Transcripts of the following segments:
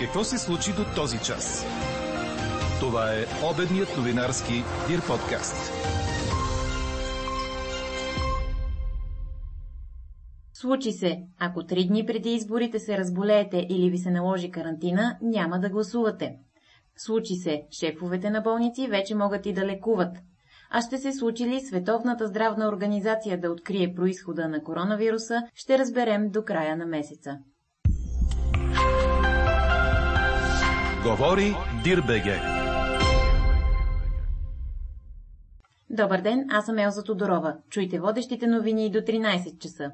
Какво се случи до този час? Това е обедният новинарски Дир подкаст. Случи се, ако три дни преди изборите се разболеете или ви се наложи карантина, няма да гласувате. Случи се, шефовете на болници вече могат и да лекуват. А ще се случи ли Световната здравна организация да открие происхода на коронавируса, ще разберем до края на месеца. Говори Дирбеге. Добър ден, аз съм Елза Тодорова. Чуйте водещите новини до 13 часа.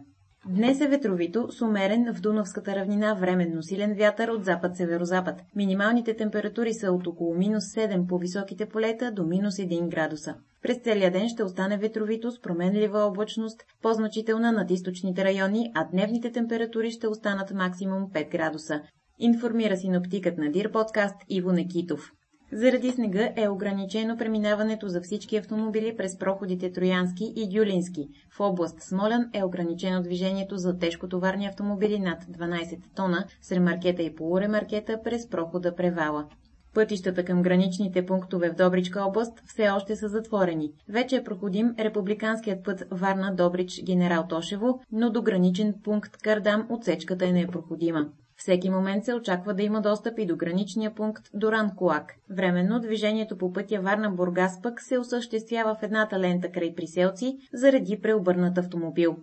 Днес е ветровито, с умерен в Дунавската равнина временно силен вятър от запад-северозапад. Минималните температури са от около минус 7 по високите полета до минус 1 градуса. През целия ден ще остане ветровито с променлива облачност, по-значителна над източните райони, а дневните температури ще останат максимум 5 градуса. Информира синоптикът на Дир подкаст Иво Некитов. Заради снега е ограничено преминаването за всички автомобили през проходите Троянски и Дюлински. В област Смолян е ограничено движението за тежкотоварни автомобили над 12 тона с ремаркета и полуремаркета през прохода Превала. Пътищата към граничните пунктове в Добричка област все още са затворени. Вече е проходим републиканският път Варна-Добрич Генерал Тошево, но до граничен пункт Кардам отсечката е непроходима. Всеки момент се очаква да има достъп и до граничния пункт Доран Кулак. Временно движението по пътя Варна-Бургас пък се осъществява в едната лента край приселци заради преобърнат автомобил.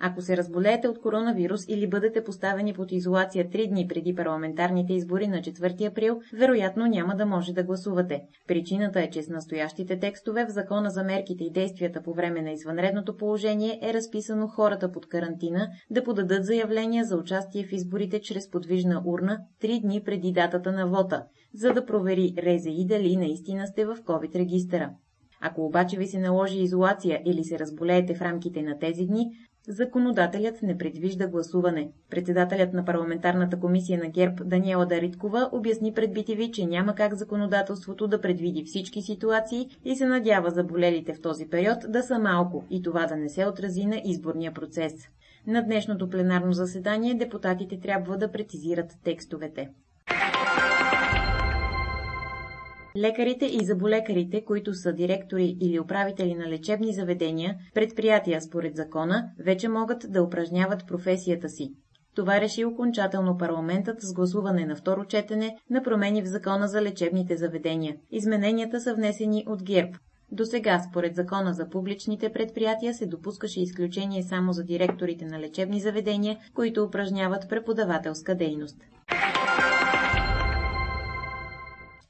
Ако се разболеете от коронавирус или бъдете поставени под изолация 3 дни преди парламентарните избори на 4 април, вероятно няма да може да гласувате. Причината е, че с настоящите текстове в Закона за мерките и действията по време на извънредното положение е разписано хората под карантина да подадат заявления за участие в изборите чрез подвижна урна 3 дни преди датата на вота, за да провери РЗИ дали наистина сте в COVID-регистъра. Ако обаче ви се наложи изолация или се разболеете в рамките на тези дни, Законодателят не предвижда гласуване. Председателят на парламентарната комисия на ГЕРБ Даниела Дариткова обясни пред BTV, че няма как законодателството да предвиди всички ситуации и се надява заболелите в този период да са малко и това да не се отрази на изборния процес. На днешното пленарно заседание депутатите трябва да прецизират текстовете. Лекарите и заболекарите, които са директори или управители на лечебни заведения, предприятия според закона, вече могат да упражняват професията си. Това реши окончателно парламентът с гласуване на второ четене на промени в закона за лечебните заведения. Измененията са внесени от ГЕРБ. До сега, според закона за публичните предприятия, се допускаше изключение само за директорите на лечебни заведения, които упражняват преподавателска дейност.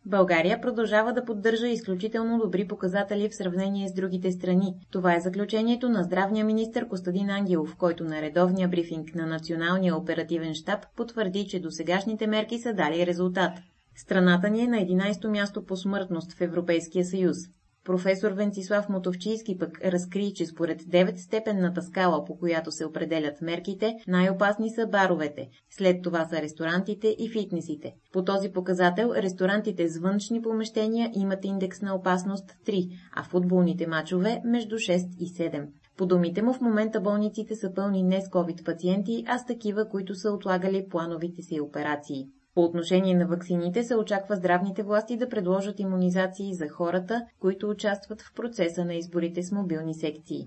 България продължава да поддържа изключително добри показатели в сравнение с другите страни. Това е заключението на здравния министр Костадин Ангелов, който на редовния брифинг на Националния оперативен штаб потвърди, че досегашните мерки са дали резултат. Страната ни е на 11-то място по смъртност в Европейския съюз. Професор Венцислав Мотовчийски пък разкри, че според 9-степенната скала, по която се определят мерките, най-опасни са баровете, след това са ресторантите и фитнесите. По този показател ресторантите с външни помещения имат индекс на опасност 3, а футболните мачове между 6 и 7. По думите му в момента болниците са пълни не с COVID пациенти, а с такива, които са отлагали плановите си операции. По отношение на ваксините се очаква здравните власти да предложат иммунизации за хората, които участват в процеса на изборите с мобилни секции.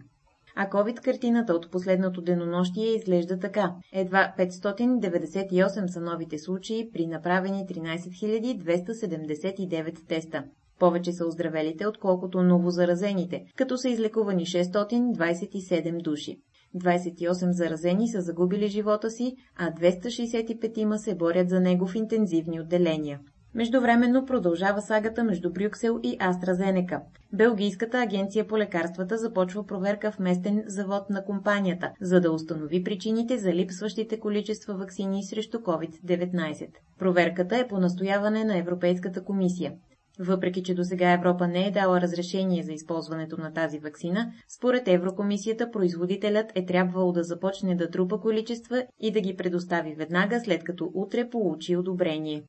А COVID-картината от последното денонощие изглежда така. Едва 598 са новите случаи при направени 13 279 теста. Повече са оздравелите, отколкото новозаразените, като са излекувани 627 души. 28 заразени са загубили живота си, а 265 има се борят за него в интензивни отделения. Междувременно продължава сагата между Брюксел и Астразенека. Белгийската агенция по лекарствата започва проверка в местен завод на компанията, за да установи причините за липсващите количества вакцини срещу COVID-19. Проверката е по настояване на Европейската комисия. Въпреки, че до сега Европа не е дала разрешение за използването на тази вакцина, според Еврокомисията производителят е трябвало да започне да трупа количества и да ги предостави веднага, след като утре получи одобрение.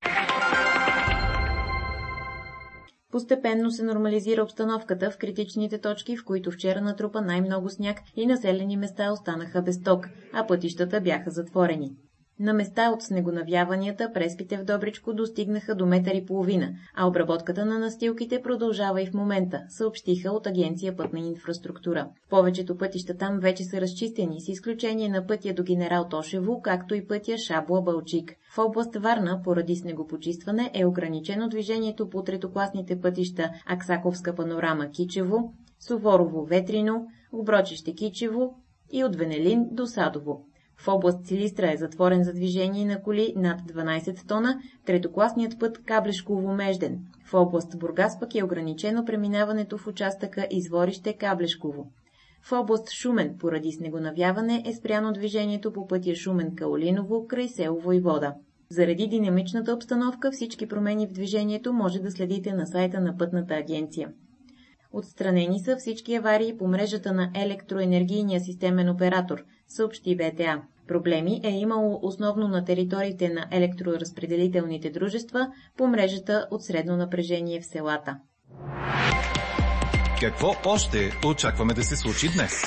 Постепенно се нормализира обстановката в критичните точки, в които вчера натрупа най-много сняг и населени места останаха без ток, а пътищата бяха затворени. На места от снегонавяванията преспите в Добричко достигнаха до метър и половина, а обработката на настилките продължава и в момента, съобщиха от Агенция Пътна инфраструктура. Повечето пътища там вече са разчистени, с изключение на пътя до генерал Тошево, както и пътя Шабла-Балчик. В област Варна, поради снегопочистване, е ограничено движението по третокласните пътища Аксаковска панорама Кичево, Суворово Ветрино, Оброчище Кичево и от Венелин до Садово. В област Силистра е затворен за движение на коли над 12 тона, третокласният път Каблешково-Межден. В област Бургас пък е ограничено преминаването в участъка Изворище Каблешково. В област Шумен, поради снегонавяване, е спряно движението по пътя Шумен-Каолиново край село Войвода. Заради динамичната обстановка всички промени в движението може да следите на сайта на Пътната агенция. Отстранени са всички аварии по мрежата на електроенергийния системен оператор, съобщи БТА. Проблеми е имало основно на териториите на електроразпределителните дружества по мрежата от средно напрежение в селата. Какво още очакваме да се случи днес?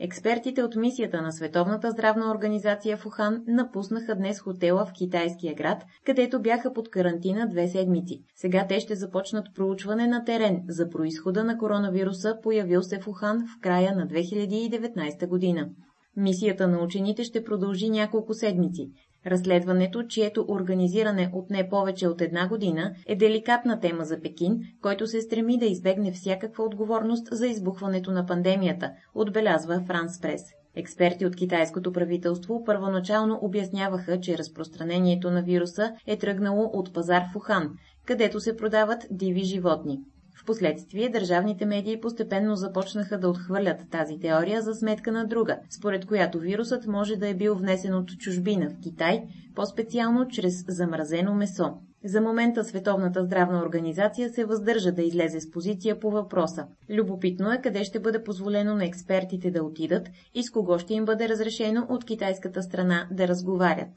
Експертите от мисията на Световната здравна организация в Ухан напуснаха днес хотела в китайския град, където бяха под карантина две седмици. Сега те ще започнат проучване на терен за происхода на коронавируса, появил се в Ухан в края на 2019 година. Мисията на учените ще продължи няколко седмици. Разследването, чието организиране от не повече от една година, е деликатна тема за Пекин, който се стреми да избегне всякаква отговорност за избухването на пандемията, отбелязва Франс Прес. Експерти от китайското правителство първоначално обясняваха, че разпространението на вируса е тръгнало от пазар в Ухан, където се продават диви животни. Впоследствие държавните медии постепенно започнаха да отхвърлят тази теория за сметка на друга, според която вирусът може да е бил внесен от чужбина в Китай, по-специално чрез замразено месо. За момента Световната здравна организация се въздържа да излезе с позиция по въпроса. Любопитно е къде ще бъде позволено на експертите да отидат и с кого ще им бъде разрешено от китайската страна да разговарят.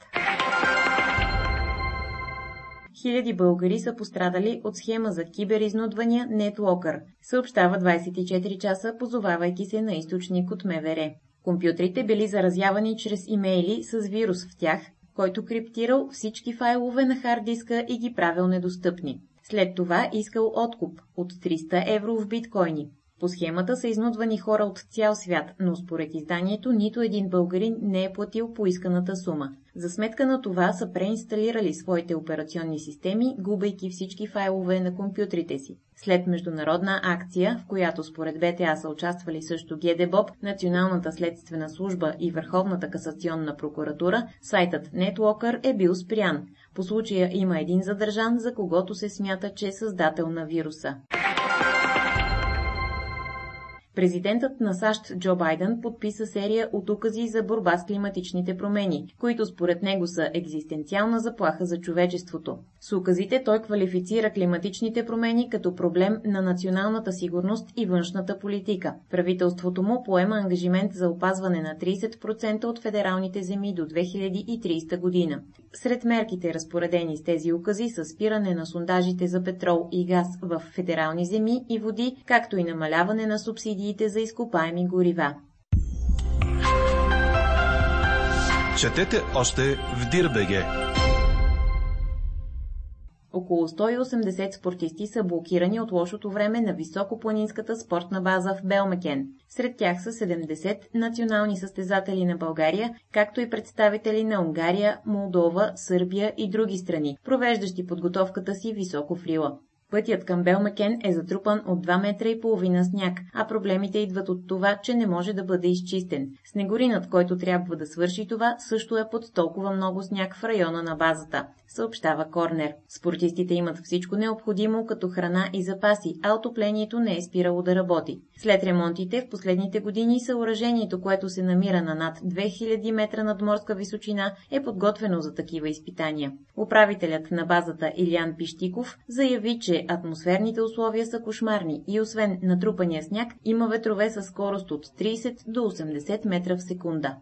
Хиляди българи са пострадали от схема за киберизнудвания NetWalker, съобщава 24 часа, позовавайки се на източник от МВР. Компютрите били заразявани чрез имейли с вирус в тях, който криптирал всички файлове на хард диска и ги правил недостъпни. След това искал откуп от 300 евро в биткоини. По схемата са изнудвани хора от цял свят, но според изданието нито един българин не е платил поисканата сума. За сметка на това са преинсталирали своите операционни системи, губейки всички файлове на компютрите си. След международна акция, в която според БТА са участвали също ГДБОП, Националната следствена служба и Върховната касационна прокуратура, сайтът NetWalker е бил спрян. По случая има един задържан, за когото се смята, че е създател на вируса. Президентът на САЩ Джо Байден подписа серия от укази за борба с климатичните промени, които според него са екзистенциална заплаха за човечеството. С указите той квалифицира климатичните промени като проблем на националната сигурност и външната политика. Правителството му поема ангажимент за опазване на 30% от федералните земи до 2030 година. Сред мерките, разпоредени с тези укази, са спиране на сондажите за петрол и газ в федерални земи и води, както и намаляване на субсидиите за изкопаеми горива. Четете още в Дирбеге. Около 180 спортисти са блокирани от лошото време на високопланинската спортна база в Белмекен. Сред тях са 70 национални състезатели на България, както и представители на Унгария, Молдова, Сърбия и други страни, провеждащи подготовката си високо в Рила. Пътят към Белмакен е затрупан от 2 метра и половина сняг, а проблемите идват от това, че не може да бъде изчистен. Снегоринът, който трябва да свърши това, също е под толкова много сняг в района на базата, съобщава Корнер. Спортистите имат всичко необходимо като храна и запаси, а отоплението не е спирало да работи. След ремонтите в последните години съоръжението, което се намира на над 2000 метра надморска височина, е подготвено за такива изпитания. Управителят на базата Илян Пиштиков заяви, че атмосферните условия са кошмарни и освен натрупания сняг, има ветрове със скорост от 30 до 80 метра в секунда.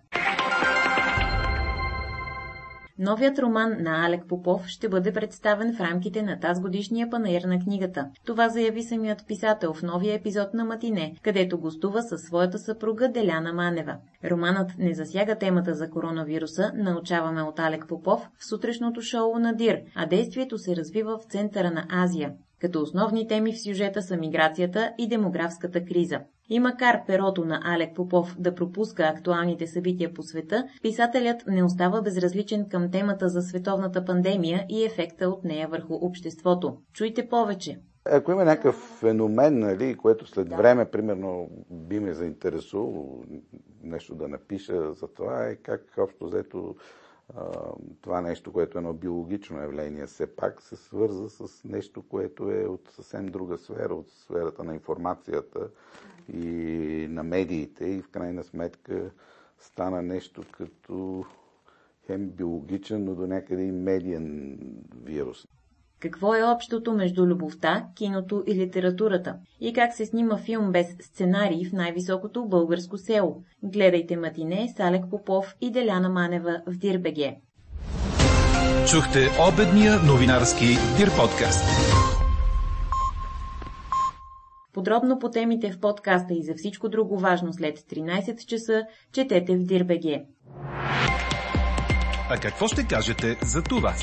Новият роман на Алек Попов ще бъде представен в рамките на тази годишния панаир на книгата. Това заяви самият писател в новия епизод на Матине, където гостува със своята съпруга Деляна Манева. Романът не засяга темата за коронавируса, научаваме от Алек Попов в сутрешното шоу на Дир, а действието се развива в центъра на Азия като основни теми в сюжета са миграцията и демографската криза. И макар перото на Алек Попов да пропуска актуалните събития по света, писателят не остава безразличен към темата за световната пандемия и ефекта от нея върху обществото. Чуйте повече. Ако има някакъв феномен, нали, което след да. време, примерно, би ме заинтересувало нещо да напиша за това, е как общо взето това нещо, което е едно биологично явление, все пак се свърза с нещо, което е от съвсем друга сфера, от сферата на информацията и на медиите и в крайна сметка стана нещо като хем биологичен, но до някъде и медиен вирус. Какво е общото между любовта, киното и литературата? И как се снима филм без сценарий в най-високото българско село? Гледайте Матине с Алек Попов и Деляна Манева в Дирбеге. Чухте обедния новинарски Дир подкаст. Подробно по темите в подкаста и за всичко друго важно след 13 часа четете в Дирбеге. А какво ще кажете за това?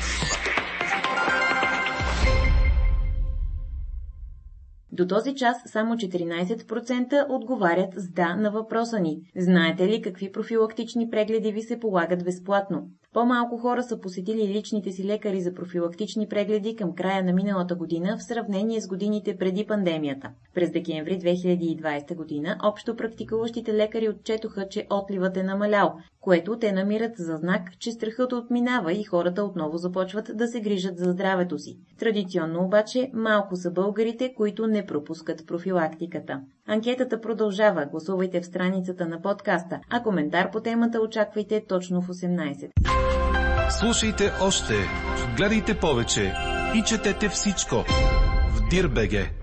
До този час само 14% отговарят с да на въпроса ни. Знаете ли какви профилактични прегледи ви се полагат безплатно? По-малко хора са посетили личните си лекари за профилактични прегледи към края на миналата година в сравнение с годините преди пандемията. През декември 2020 година общо практикуващите лекари отчетоха, че отливът е намалял, което те намират за знак, че страхът отминава и хората отново започват да се грижат за здравето си. Традиционно обаче малко са българите, които не пропускат профилактиката. Анкетата продължава. Гласувайте в страницата на подкаста, а коментар по темата очаквайте точно в 18. Слушайте още, гледайте повече и четете всичко в Дирбеге.